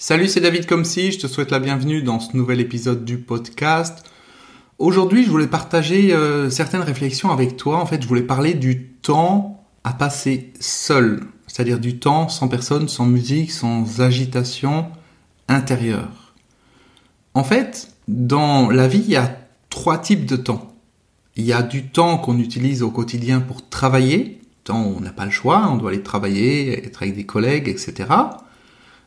Salut, c'est David Comsi, je te souhaite la bienvenue dans ce nouvel épisode du podcast. Aujourd'hui, je voulais partager euh, certaines réflexions avec toi. En fait, je voulais parler du temps à passer seul, c'est-à-dire du temps sans personne, sans musique, sans agitation intérieure. En fait, dans la vie, il y a trois types de temps. Il y a du temps qu'on utilise au quotidien pour travailler, temps où on n'a pas le choix, on doit aller travailler, être avec des collègues, etc.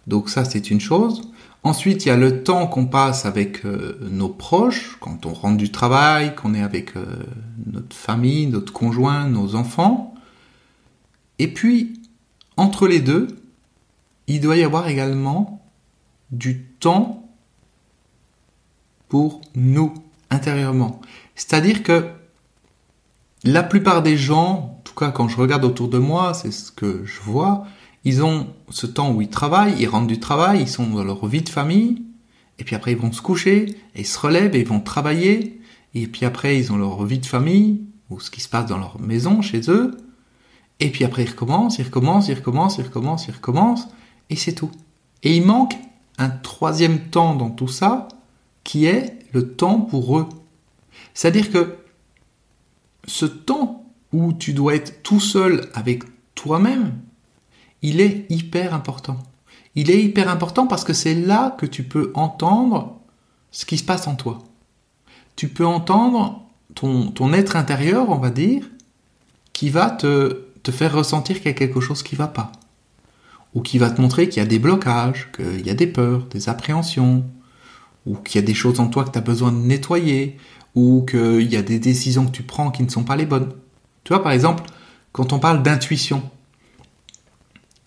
Donc ça, c'est une chose. Ensuite, il y a le temps qu'on passe avec euh, nos proches, quand on rentre du travail, qu'on est avec euh, notre famille, notre conjoint, nos enfants. Et puis, entre les deux, il doit y avoir également du temps pour nous, intérieurement. C'est-à-dire que la plupart des gens, en tout cas quand je regarde autour de moi, c'est ce que je vois, ils ont ce temps où ils travaillent, ils rentrent du travail, ils sont dans leur vie de famille, et puis après ils vont se coucher, et ils se relèvent et ils vont travailler, et puis après ils ont leur vie de famille, ou ce qui se passe dans leur maison, chez eux, et puis après ils recommencent, ils recommencent, ils recommencent, ils recommencent, ils recommencent, et c'est tout. Et il manque un troisième temps dans tout ça, qui est le temps pour eux. C'est-à-dire que ce temps où tu dois être tout seul avec toi-même, il est hyper important. Il est hyper important parce que c'est là que tu peux entendre ce qui se passe en toi. Tu peux entendre ton, être intérieur, on va dire, qui va te, te faire ressentir qu'il y a quelque chose qui va pas. Ou qui va te montrer qu'il y a des blocages, qu'il y a des peurs, des appréhensions, ou qu'il y a des choses en toi que tu as besoin de nettoyer, ou qu'il y a des décisions que tu prends qui ne sont pas les bonnes. Tu vois, par exemple, quand on parle d'intuition,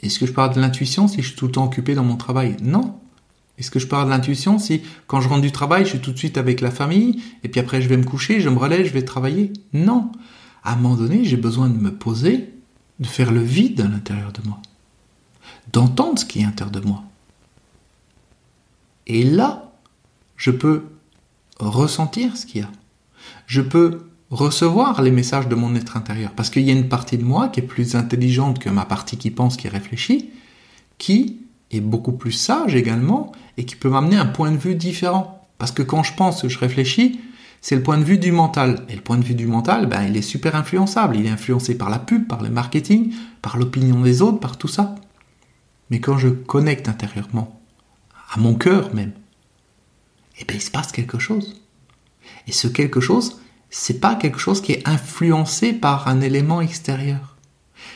est-ce que je parle de l'intuition si je suis tout le temps occupé dans mon travail? Non. Est-ce que je parle de l'intuition si quand je rentre du travail, je suis tout de suite avec la famille, et puis après je vais me coucher, je me relève, je vais travailler? Non. À un moment donné, j'ai besoin de me poser, de faire le vide à l'intérieur de moi, d'entendre ce qui est à l'intérieur de moi. Et là, je peux ressentir ce qu'il y a. Je peux recevoir les messages de mon être intérieur. Parce qu'il y a une partie de moi qui est plus intelligente que ma partie qui pense, qui réfléchit, qui est beaucoup plus sage également et qui peut m'amener un point de vue différent. Parce que quand je pense, je réfléchis, c'est le point de vue du mental. Et le point de vue du mental, ben, il est super influençable. Il est influencé par la pub, par le marketing, par l'opinion des autres, par tout ça. Mais quand je connecte intérieurement, à mon cœur même, eh bien, il se passe quelque chose. Et ce quelque chose, c'est pas quelque chose qui est influencé par un élément extérieur.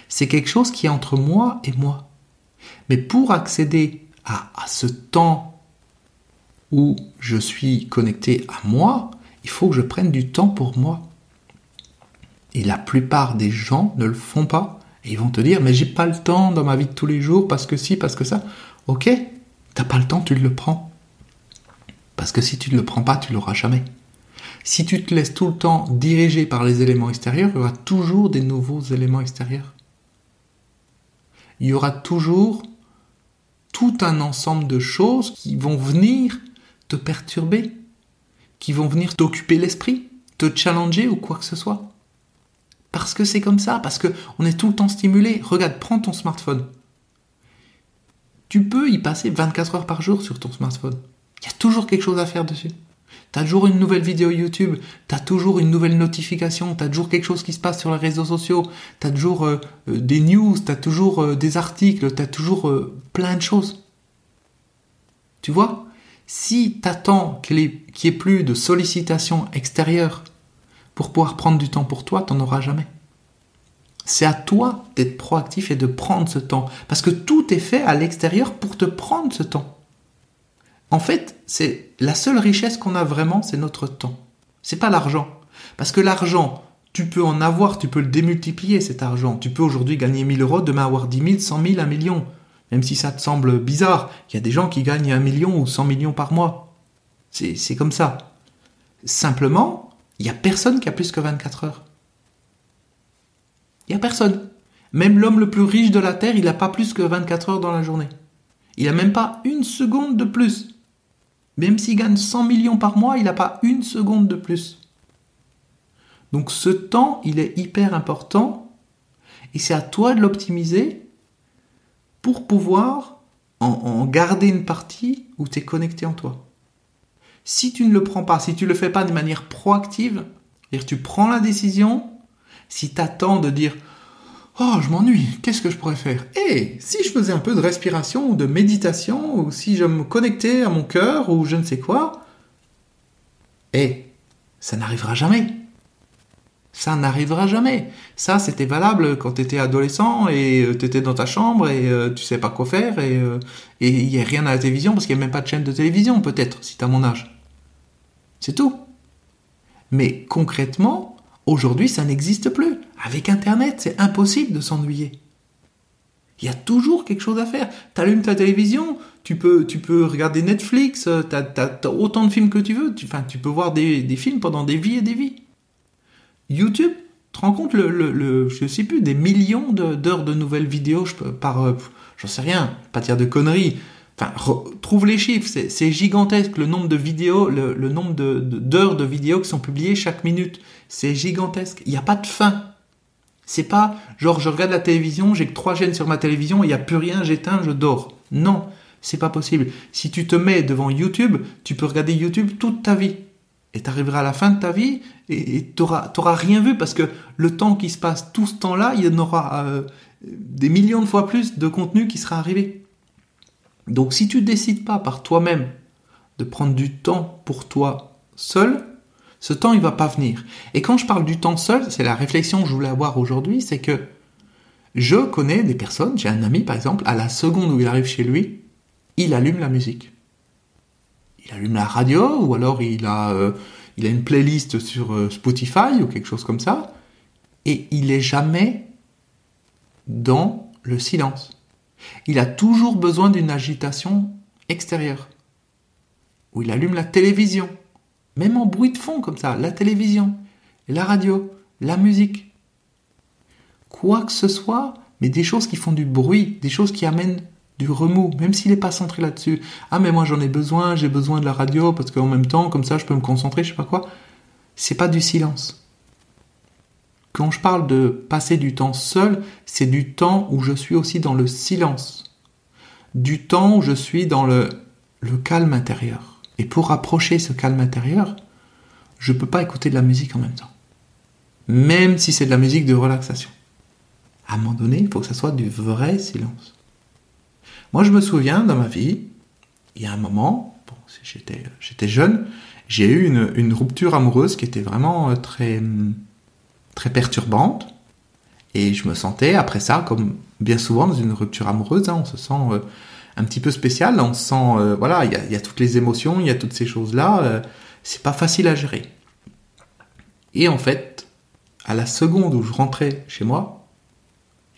C'est quelque chose qui est entre moi et moi. Mais pour accéder à, ce temps où je suis connecté à moi, il faut que je prenne du temps pour moi. Et la plupart des gens ne le font pas. Et ils vont te dire, mais j'ai pas le temps dans ma vie de tous les jours parce que si, parce que ça. Ok, t'as pas le temps, tu le prends. Parce que si tu ne le prends pas, tu l'auras jamais. Si tu te laisses tout le temps diriger par les éléments extérieurs, il y aura toujours des nouveaux éléments extérieurs. Il y aura toujours tout un ensemble de choses qui vont venir te perturber, qui vont venir t'occuper l'esprit, te challenger ou quoi que ce soit. Parce que c'est comme ça, parce qu'on est tout le temps stimulé. Regarde, prends ton smartphone. Tu peux y passer 24 heures par jour sur ton smartphone. Il y a toujours quelque chose à faire dessus. T'as toujours une nouvelle vidéo YouTube, t'as toujours une nouvelle notification, t'as toujours quelque chose qui se passe sur les réseaux sociaux, t'as toujours euh, euh, des news, t'as toujours euh, des articles, t'as toujours plein de choses. Tu vois? Si t'attends qu'il n'y ait plus de sollicitations extérieures pour pouvoir prendre du temps pour toi, t'en auras jamais. C'est à toi d'être proactif et de prendre ce temps. Parce que tout est fait à l'extérieur pour te prendre ce temps. En fait, c'est la seule richesse qu'on a vraiment, c'est notre temps. C'est pas l'argent. Parce que l'argent, tu peux en avoir, tu peux le démultiplier cet argent. Tu peux aujourd'hui gagner 1000 euros, demain avoir 10 000, 100 000, 1 million. Même si ça te semble bizarre, il y a des gens qui gagnent 1 million ou 100 millions par mois. C'est comme ça. Simplement, il n'y a personne qui a plus que 24 heures. Il n'y a personne. Même l'homme le plus riche de la Terre, il n'a pas plus que 24 heures dans la journée. Il n'a même pas une seconde de plus. Même s'il gagne 100 millions par mois, il n'a pas une seconde de plus. Donc ce temps, il est hyper important et c'est à toi de l'optimiser pour pouvoir en, garder une partie où tu es connecté en toi. Si tu ne le prends pas, si tu le fais pas de manière proactive, c'est-à-dire tu prends la décision, si tu attends de dire Oh, je m'ennuie, qu'est-ce que je pourrais faire? Et si je faisais un peu de respiration ou de méditation, ou si je me connectais à mon cœur, ou je ne sais quoi, et ça n'arrivera jamais. Ça n'arrivera jamais. Ça, c'était valable quand tu adolescent et euh, tu dans ta chambre et euh, tu sais pas quoi faire et euh, il n'y a rien à la télévision parce qu'il n'y a même pas de chaîne de télévision, peut-être, si tu as mon âge. C'est tout. Mais concrètement, aujourd'hui, ça n'existe plus. Avec Internet, c'est impossible de s'ennuyer. Il y a toujours quelque chose à faire. Tu allumes ta télévision, tu peux, tu peux regarder Netflix, tu as, autant de films que tu veux. Tu, enfin, tu peux voir des, des films pendant des vies et des vies. YouTube, tu te rends compte, le, le, je sais plus, des millions d'heures de, nouvelles vidéos par, euh, j'en sais rien, pas dire de conneries. Enfin, trouve les chiffres, c'est gigantesque le nombre de vidéos, le, le nombre d'heures de, de, vidéos qui sont publiées chaque minute. C'est gigantesque. Il n'y a pas de fin. C'est pas genre je regarde la télévision, j'ai que trois chaînes sur ma télévision, il n'y a plus rien, j'éteins, je dors. Non, c'est pas possible. Si tu te mets devant YouTube, tu peux regarder YouTube toute ta vie. Et tu arriveras à la fin de ta vie et tu n'auras rien vu parce que le temps qui se passe, tout ce temps-là, il y en aura euh, des millions de fois plus de contenu qui sera arrivé. Donc si tu décides pas par toi-même de prendre du temps pour toi seul, ce temps il va pas venir. Et quand je parle du temps seul, c'est la réflexion que je voulais avoir aujourd'hui, c'est que je connais des personnes, j'ai un ami par exemple, à la seconde où il arrive chez lui, il allume la musique il allume la radio ou alors il a, euh, il a une playlist sur euh, Spotify ou quelque chose comme ça. Et il est jamais dans le silence. Il a toujours besoin d'une agitation extérieure. Ou il allume la télévision. Même en bruit de fond comme ça, la télévision, la radio, la musique. Quoi que ce soit, mais des choses qui font du bruit, des choses qui amènent du remous, même s'il n'est pas centré là-dessus. Ah mais moi j'en ai besoin, j'ai besoin de la radio parce qu'en même temps, comme ça, je peux me concentrer, je sais pas quoi. C'est pas du silence. Quand je parle de passer du temps seul, c'est du temps où je suis aussi dans le silence. Du temps où je suis dans le, le calme intérieur. Et pour approcher ce calme intérieur, je ne peux pas écouter de la musique en même temps. Même si c'est de la musique de relaxation. À un moment donné, il faut que ça soit du vrai silence. Moi, je me souviens dans ma vie, il y a un moment, bon, j'étais, jeune, j'ai eu une, une, rupture amoureuse qui était vraiment euh, très, très perturbante. Et je me sentais, après ça, comme bien souvent dans une rupture amoureuse, hein, on se sent euh, un petit peu spécial, on se sent, euh, voilà, il y a, toutes les émotions, il y a toutes ces choses-là, c'est pas facile à gérer. Et en fait, à la seconde où je rentrais chez moi,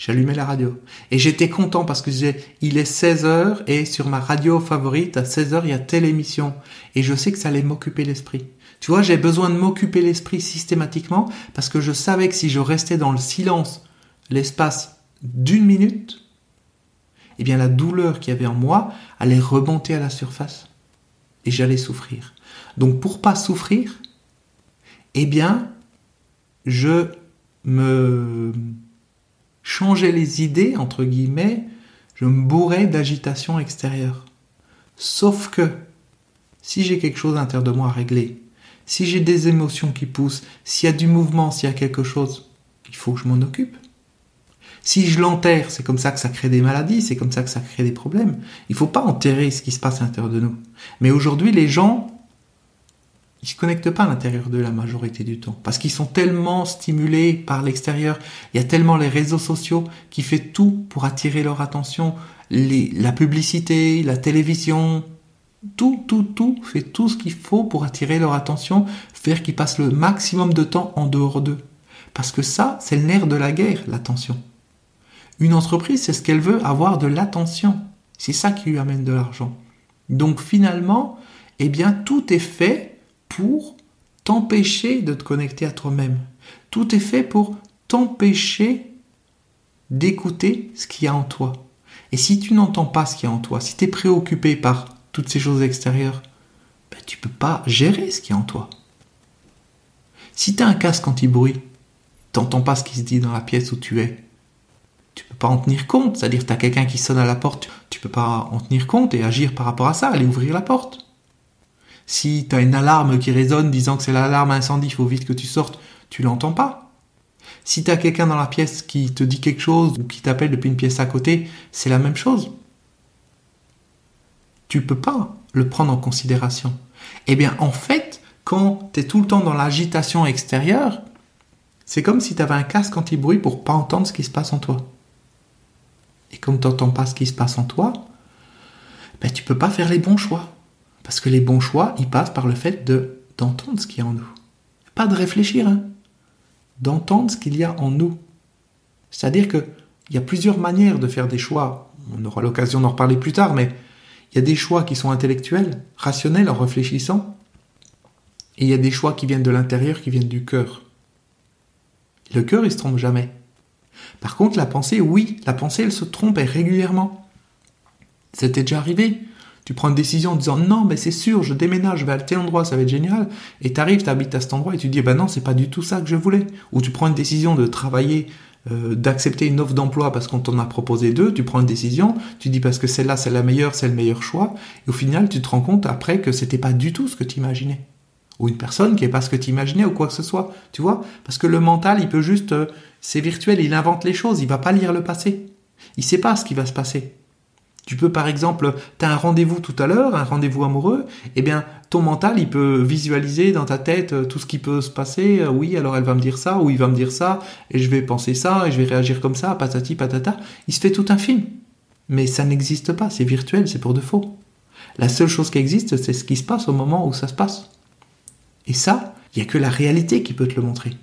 J'allumais la radio. Et j'étais content parce que je il est 16h et sur ma radio favorite, à 16h, il y a telle émission. Et je sais que ça allait m'occuper l'esprit. Tu vois, j'ai besoin de m'occuper l'esprit systématiquement parce que je savais que si je restais dans le silence l'espace d'une minute, eh la douleur qu'il y avait en moi allait remonter à la surface et j'allais souffrir. Donc pour pas souffrir, eh bien, je me changer les idées, entre guillemets, je me bourrais d'agitation extérieure. Sauf que, si j'ai quelque chose à l'intérieur de moi à régler, si j'ai des émotions qui poussent, s'il y a du mouvement, s'il y a quelque chose, il faut que je m'en occupe. Si je l'enterre, c'est comme ça que ça crée des maladies, c'est comme ça que ça crée des problèmes. Il ne faut pas enterrer ce qui se passe à l'intérieur de nous. Mais aujourd'hui, les gens ils se connectent pas à l'intérieur d'eux la majorité du temps parce qu'ils sont tellement stimulés par l'extérieur. Il y a tellement les réseaux sociaux qui fait tout pour attirer leur attention. La publicité, la télévision, tout, tout, tout fait tout ce qu'il faut pour attirer leur attention, faire qu'ils passent le maximum de temps en dehors d'eux. Parce que ça, c'est le nerf de la guerre, l'attention. Une entreprise, c'est ce qu'elle veut, avoir de l'attention. C'est ça qui lui amène de l'argent. Donc finalement, eh bien, tout est fait pour t'empêcher de te connecter à toi-même. Tout est fait pour t'empêcher d'écouter ce qu'il y a en toi. Et si tu n'entends pas ce qu'il y a en toi, si tu es préoccupé par toutes ces choses extérieures, ben, tu peux pas gérer ce qu'il y a en toi. Si tu as un casque anti-bruit, t'entends pas ce qui se dit dans la pièce où tu es, tu peux pas en tenir compte. C'est-à-dire, tu as quelqu'un qui sonne à la porte, tu peux pas en tenir compte et agir par rapport à ça, aller ouvrir la porte. Si tu as une alarme qui résonne disant que c'est l'alarme incendie, il faut vite que tu sortes, tu l'entends pas. Si tu as quelqu'un dans la pièce qui te dit quelque chose ou qui t'appelle depuis une pièce à côté, c'est la même chose. Tu peux pas le prendre en considération. Eh bien, en fait, quand tu es tout le temps dans l'agitation extérieure, c'est comme si tu avais un casque anti-bruit pour pas entendre ce qui se passe en toi. Et comme tu n'entends pas ce qui se passe en toi, ben, tu peux pas faire les bons choix. Parce que les bons choix, ils passent par le fait de d'entendre ce qu'il y a en nous. Pas de réfléchir, hein. d'entendre ce qu'il y a en nous. C'est-à-dire qu'il y a plusieurs manières de faire des choix. On aura l'occasion d'en reparler plus tard, mais il y a des choix qui sont intellectuels, rationnels, en réfléchissant. Et il y a des choix qui viennent de l'intérieur, qui viennent du cœur. Le cœur, il se trompe jamais. Par contre, la pensée, oui, la pensée, elle se trompe régulièrement. C'était déjà arrivé. Tu prends une décision en disant non, mais c'est sûr, je déménage, je vais à tel endroit, ça va être génial. Et tu arrives, tu habites à cet endroit et tu dis, ben non, c'est pas du tout ça que je voulais. Ou tu prends une décision de travailler, euh, d'accepter une offre d'emploi parce qu'on t'en a proposé deux, tu prends une décision, tu dis parce que celle-là c'est la meilleure, c'est le meilleur choix. Et au final, tu te rends compte après que c'était pas du tout ce que tu imaginais. Ou une personne qui est pas ce que tu imaginais ou quoi que ce soit. Tu vois Parce que le mental, il peut juste, euh, c'est virtuel, il invente les choses, il va pas lire le passé. Il sait pas ce qui va se passer. Tu peux par exemple, tu as un rendez-vous tout à l'heure, un rendez-vous amoureux, eh bien ton mental, il peut visualiser dans ta tête euh, tout ce qui peut se passer. Euh, oui, alors elle va me dire ça, ou il va me dire ça, et je vais penser ça, et je vais réagir comme ça, patati patata. Il se fait tout un film. Mais ça n'existe pas, c'est virtuel, c'est pour de faux. La seule chose qui existe, c'est ce qui se passe au moment où ça se passe. Et ça, il n'y a que la réalité qui peut te le montrer.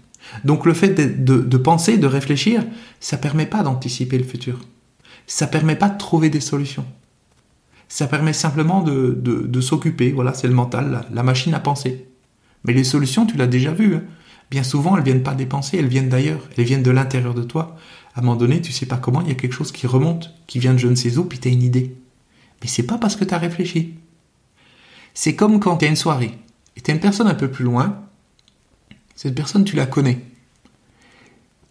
Donc le fait de, penser, de réfléchir, ça permet pas d'anticiper le futur ça permet pas de trouver des solutions. Ça permet simplement de, s'occuper, voilà, c'est le mental, la, machine à penser. Mais les solutions, tu l'as déjà vu. Hein. Bien souvent, elles viennent pas des pensées, elles viennent d'ailleurs, elles viennent de l'intérieur de toi. À un moment donné, tu sais pas comment, il y a quelque chose qui remonte, qui vient de je ne sais où, puis tu as une idée. Mais c'est pas parce que tu as réfléchi. C'est comme quand tu as une soirée, et tu as une personne un peu plus loin, cette personne, tu la connais.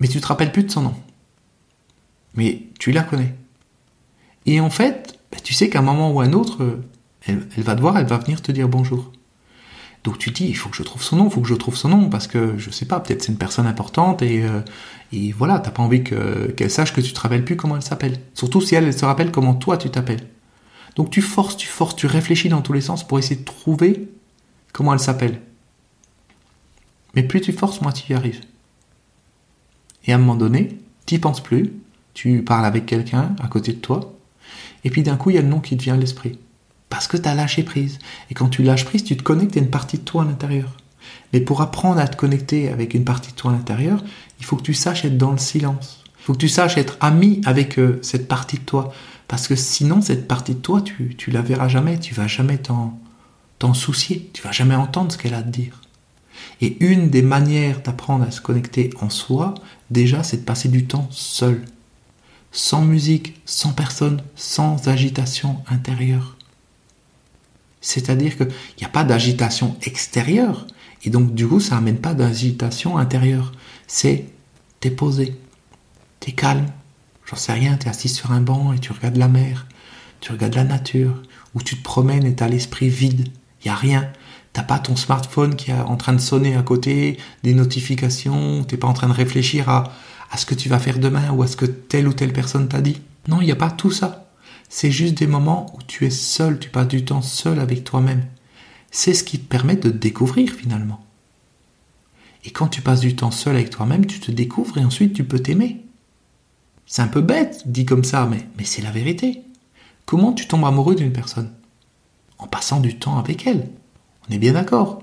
Mais tu te rappelles plus de son nom. Mais tu la connais. Et en fait, bah, tu sais qu'à un moment ou un autre, elle, va te voir, elle va venir te dire bonjour. Donc tu dis, il faut que je trouve son nom, il faut que je trouve son nom, parce que je sais pas, peut-être c'est une personne importante et, euh, et voilà, pas envie qu'elle sache que tu te rappelles plus comment elle s'appelle. Surtout si elle se rappelle comment toi tu t'appelles. Donc tu forces, tu forces, tu réfléchis dans tous les sens pour essayer de trouver comment elle s'appelle? Mais plus tu forces, moins tu y arrives. Et à un moment donné, tu penses plus, tu parles avec quelqu'un à côté de toi, et puis d'un coup, il y a le nom qui te vient à l'esprit. Parce que tu as lâché prise. Et quand tu lâches prise, tu te connectes à une partie de toi à l'intérieur. Mais pour apprendre à te connecter avec une partie de toi à l'intérieur, il faut que tu saches être dans le silence. Il faut que tu saches être ami avec euh, cette partie de toi. Parce que sinon, cette partie de toi, tu, tu la verras jamais. Tu vas jamais t'en, t'en soucier. Tu vas jamais entendre ce qu'elle a à te dire. Et une des manières d'apprendre à se connecter en soi, déjà, c'est de passer du temps seul sans musique, sans personne, sans agitation intérieure. C'est-à-dire qu'il n'y a pas d'agitation extérieure, et donc du coup ça n'amène pas d'agitation intérieure. C'est t'es posé, t'es calme, j'en sais rien, t'es assis sur un banc et tu regardes la mer, tu regardes la nature, ou tu te promènes et t'as l'esprit vide, il n'y a rien. T'as pas ton smartphone qui est en train de sonner à côté, des notifications, t'es pas en train de réfléchir à ce que tu vas faire demain ou à ce que telle ou telle personne t'a dit. Non, il n'y a pas tout ça. C'est juste des moments où tu es seul, tu passes du temps seul avec toi-même. C'est ce qui te permet de te découvrir finalement. Et quand tu passes du temps seul avec toi-même, tu te découvres et ensuite tu peux t'aimer. C'est un peu bête, dit comme ça, mais c'est la vérité. Comment tu tombes amoureux d'une personne? En passant du temps avec elle. On est bien d'accord.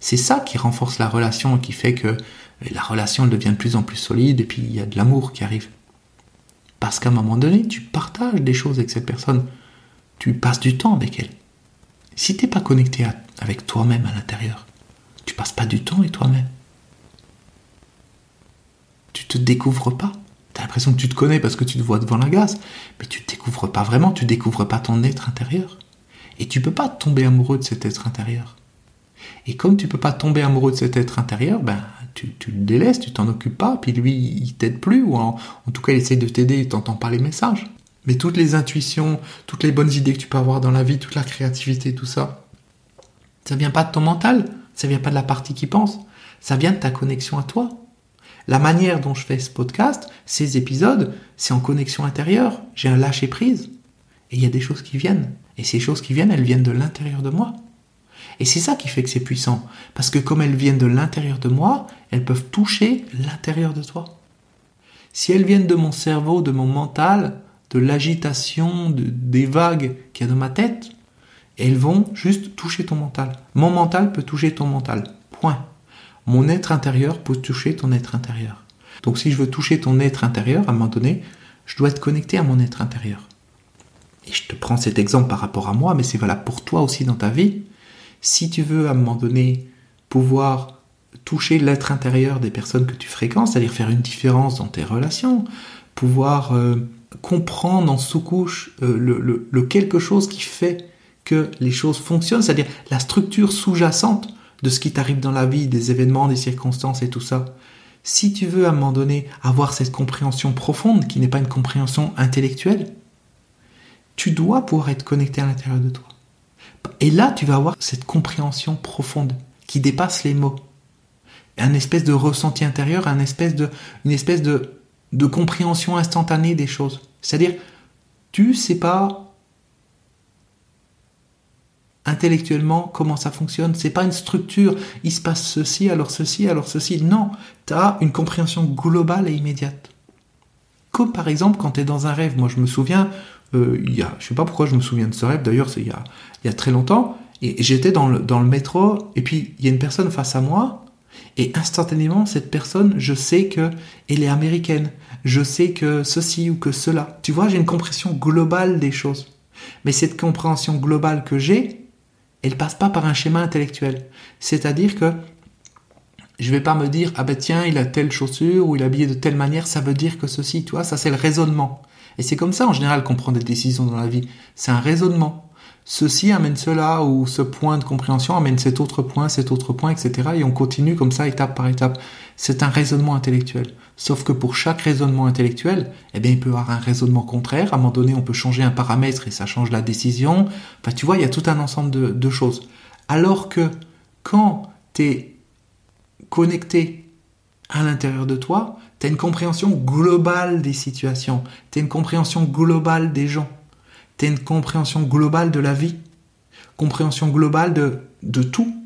C'est ça qui renforce la relation qui fait que la relation devient de plus en plus solide et puis il y a de l'amour qui arrive. Parce qu'à un moment donné, tu partages des choses avec cette personne. Tu passes du temps avec elle. Si tu n'es pas connecté avec toi-même à l'intérieur, tu passes pas du temps avec toi-même. Tu te découvres pas. Tu as l'impression que tu te connais parce que tu te vois devant la glace, mais tu te découvres pas vraiment, tu découvres pas ton être intérieur. Et tu peux pas tomber amoureux de cet être intérieur. Et comme tu peux pas tomber amoureux de cet être intérieur, ben tu, le délaisses, tu t'en occupes pas, puis lui, il t'aide plus, ou en, tout cas, il essaie de t'aider, il t'entend pas les messages. Mais toutes les intuitions, toutes les bonnes idées que tu peux avoir dans la vie, toute la créativité, tout ça, ça vient pas de ton mental, ça vient pas de la partie qui pense, ça vient de ta connexion à toi. La manière dont je fais ce podcast, ces épisodes, c'est en connexion intérieure. J'ai un lâcher prise. Et il y a des choses qui viennent. Et ces choses qui viennent, elles viennent de l'intérieur de moi. Et c'est ça qui fait que c'est puissant. Parce que comme elles viennent de l'intérieur de moi, elles peuvent toucher l'intérieur de toi. Si elles viennent de mon cerveau, de mon mental, de l'agitation, de, des vagues qu'il y a dans ma tête, elles vont juste toucher ton mental. Mon mental peut toucher ton mental. Point. Mon être intérieur peut toucher ton être intérieur. Donc si je veux toucher ton être intérieur, à un moment donné, je dois être connecté à mon être intérieur. Et je te prends cet exemple par rapport à moi, mais c'est valable pour toi aussi dans ta vie si tu veux à un moment donné pouvoir toucher l'être intérieur des personnes que tu fréquentes, c'est-à-dire faire une différence dans tes relations, pouvoir euh, comprendre en sous-couche euh, le, le, quelque chose qui fait que les choses fonctionnent, c'est-à-dire la structure sous-jacente de ce qui t'arrive dans la vie, des événements, des circonstances et tout ça. Si tu veux à un moment donné avoir cette compréhension profonde, qui n'est pas une compréhension intellectuelle, tu dois pouvoir être connecté à l'intérieur de toi. Et là, tu vas avoir cette compréhension profonde qui dépasse les mots. Un espèce de ressenti intérieur, un espèce de, une espèce de, de compréhension instantanée des choses. C'est-à-dire, tu sais pas intellectuellement comment ça fonctionne. C'est pas une structure, il se passe ceci, alors ceci, alors ceci. Non, tu as une compréhension globale et immédiate. Comme par exemple quand tu es dans un rêve. Moi je me souviens, euh, il y a, je sais pas pourquoi je me souviens de ce rêve, d'ailleurs c'est il y a, il y a très longtemps, et j'étais dans le, dans le métro, et puis il y a une personne face à moi, et instantanément, cette personne, je sais que elle est américaine, je sais que ceci ou que cela. Tu vois, j'ai une compréhension globale des choses. Mais cette compréhension globale que j'ai, elle passe pas par un schéma intellectuel. C'est-à-dire que je vais pas me dire ah ben tiens il a telle chaussure ou il est habillé de telle manière ça veut dire que ceci tu vois ça c'est le raisonnement et c'est comme ça en général qu'on prend des décisions dans la vie. C'est un raisonnement. Ceci amène cela ou ce point de compréhension amène cet autre point, cet autre point, etc. Et on continue comme ça étape par étape. C'est un raisonnement intellectuel. Sauf que pour chaque raisonnement intellectuel, eh bien, il peut y avoir un raisonnement contraire. À un moment donné, on peut changer un paramètre et ça change la décision. Enfin, tu vois, il y a tout un ensemble de, de choses. Alors que quand tu es connecté à l'intérieur de toi, tu as une compréhension globale des situations, tu as une compréhension globale des gens, tu as une compréhension globale de la vie, compréhension globale de, de tout.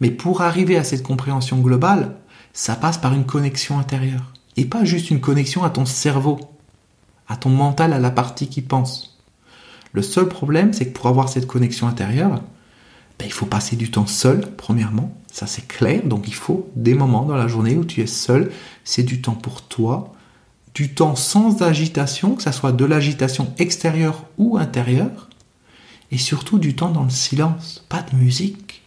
Mais pour arriver à cette compréhension globale, ça passe par une connexion intérieure. Et pas juste une connexion à ton cerveau, à ton mental, à la partie qui pense. Le seul problème, c'est que pour avoir cette connexion intérieure, ben, il faut passer du temps seul, premièrement. Ça, c'est clair. Donc, il faut des moments dans la journée où tu es seul. C'est du temps pour toi. Du temps sans agitation, que ce soit de l'agitation extérieure ou intérieure. Et surtout du temps dans le silence. Pas de musique.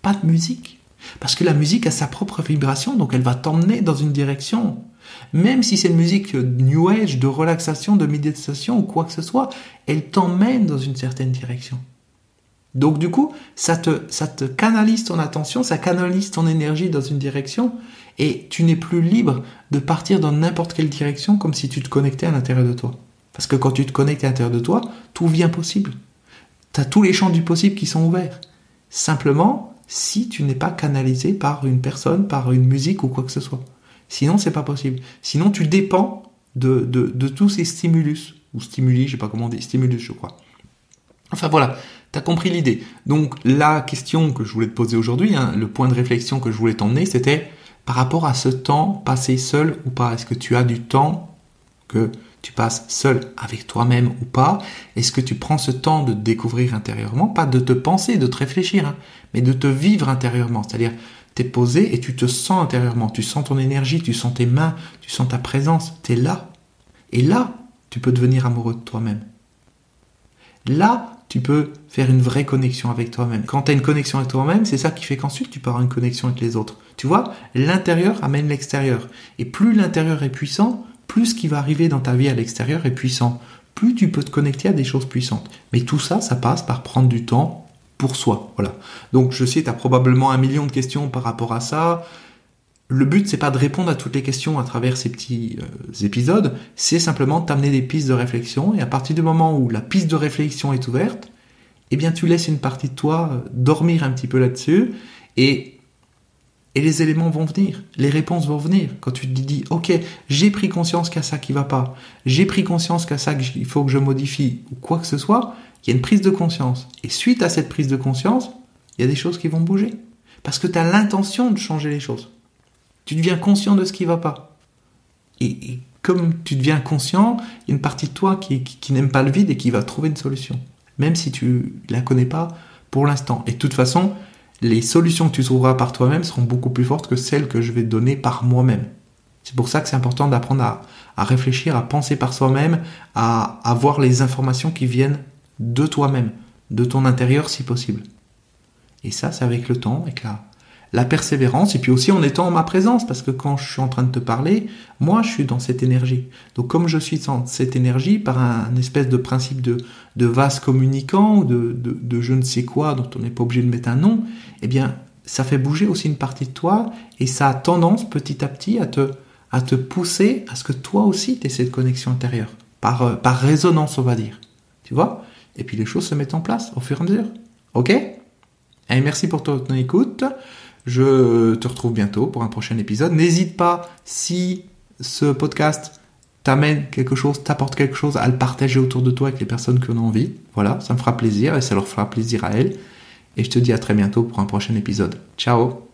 Pas de musique. Parce que la musique a sa propre vibration, donc elle va t'emmener dans une direction. Même si c'est une musique new age, de relaxation, de méditation ou quoi que ce soit, elle t'emmène dans une certaine direction. Donc du coup, ça te, ça te canalise ton attention, ça canalise ton énergie dans une direction, et tu n'es plus libre de partir dans n'importe quelle direction comme si tu te connectais à l'intérieur de toi. Parce que quand tu te connectes à l'intérieur de toi, tout vient possible. Tu as tous les champs du possible qui sont ouverts. Simplement, si tu n'es pas canalisé par une personne, par une musique ou quoi que ce soit. Sinon, c'est pas possible. Sinon, tu dépends de, de, de tous ces stimulus, ou stimuli, je sais pas comment on dit, stimulus, je crois. Enfin voilà, T'as compris l'idée. Donc la question que je voulais te poser aujourd'hui, hein, le point de réflexion que je voulais t'emmener, c'était par rapport à ce temps passé seul ou pas? Est-ce que tu as du temps que tu passes seul avec toi-même ou pas? Est-ce que tu prends ce temps de découvrir intérieurement, pas de te penser, de te réfléchir, hein, mais de te vivre intérieurement C'est-à-dire, tu es posé et tu te sens intérieurement, tu sens ton énergie, tu sens tes mains, tu sens ta présence, tu es là. Et là, tu peux devenir amoureux de toi-même. Là, tu peux faire une vraie connexion avec toi-même. Quand tu as une connexion avec toi-même, c'est ça qui fait qu'ensuite tu peux avoir une connexion avec les autres. Tu vois, l'intérieur amène l'extérieur. Et plus l'intérieur est puissant, plus ce qui va arriver dans ta vie à l'extérieur est puissant. Plus tu peux te connecter à des choses puissantes. Mais tout ça, ça passe par prendre du temps pour soi. Voilà. Donc je sais, tu as probablement un million de questions par rapport à ça. Le but c'est pas de répondre à toutes les questions à travers ces petits euh, épisodes, c'est simplement t'amener des pistes de réflexion et à partir du moment où la piste de réflexion est ouverte, eh bien tu laisses une partie de toi euh, dormir un petit peu là-dessus et et les éléments vont venir, les réponses vont venir. Quand tu te dis, ok, j'ai pris conscience qu'il y a ça qui va pas, j'ai pris conscience qu'il y ça qu'il faut que je modifie, ou quoi que ce soit, il y a une prise de conscience. Et suite à cette prise de conscience, il y a des choses qui vont bouger. Parce que tu as l'intention de changer les choses. Tu deviens conscient de ce qui va pas. Et, comme tu deviens conscient, il y a une partie de toi qui, qui n'aime pas le vide et qui va trouver une solution. Même si tu la connais pas pour l'instant. Et de toute façon, les solutions que tu trouveras par toi-même seront beaucoup plus fortes que celles que je vais te donner par moi-même. C'est pour ça que c'est important d'apprendre à, réfléchir, à penser par soi-même, à avoir les informations qui viennent de toi-même, de ton intérieur si possible. Et ça, c'est avec le temps, avec la, la persévérance, et puis aussi en étant en ma présence, parce que quand je suis en train de te parler, moi je suis dans cette énergie. Donc comme je suis dans cette énergie, par un, espèce de principe de, vase communicant, ou de, je ne sais quoi, dont on n'est pas obligé de mettre un nom, eh bien ça fait bouger aussi une partie de toi, et ça a tendance petit à petit à te, à te pousser à ce que toi aussi tu aies cette connexion intérieure, par, euh, par résonance on va dire. Tu vois? Et puis les choses se mettent en place au fur et à mesure. Ok? Et merci pour ton écoute. Je te retrouve bientôt pour un prochain épisode. N'hésite pas, si ce podcast t'amène quelque chose, t'apporte quelque chose, à le partager autour de toi avec les personnes qui en ont envie. Voilà, ça me fera plaisir et ça leur fera plaisir à elles. Et je te dis à très bientôt pour un prochain épisode. Ciao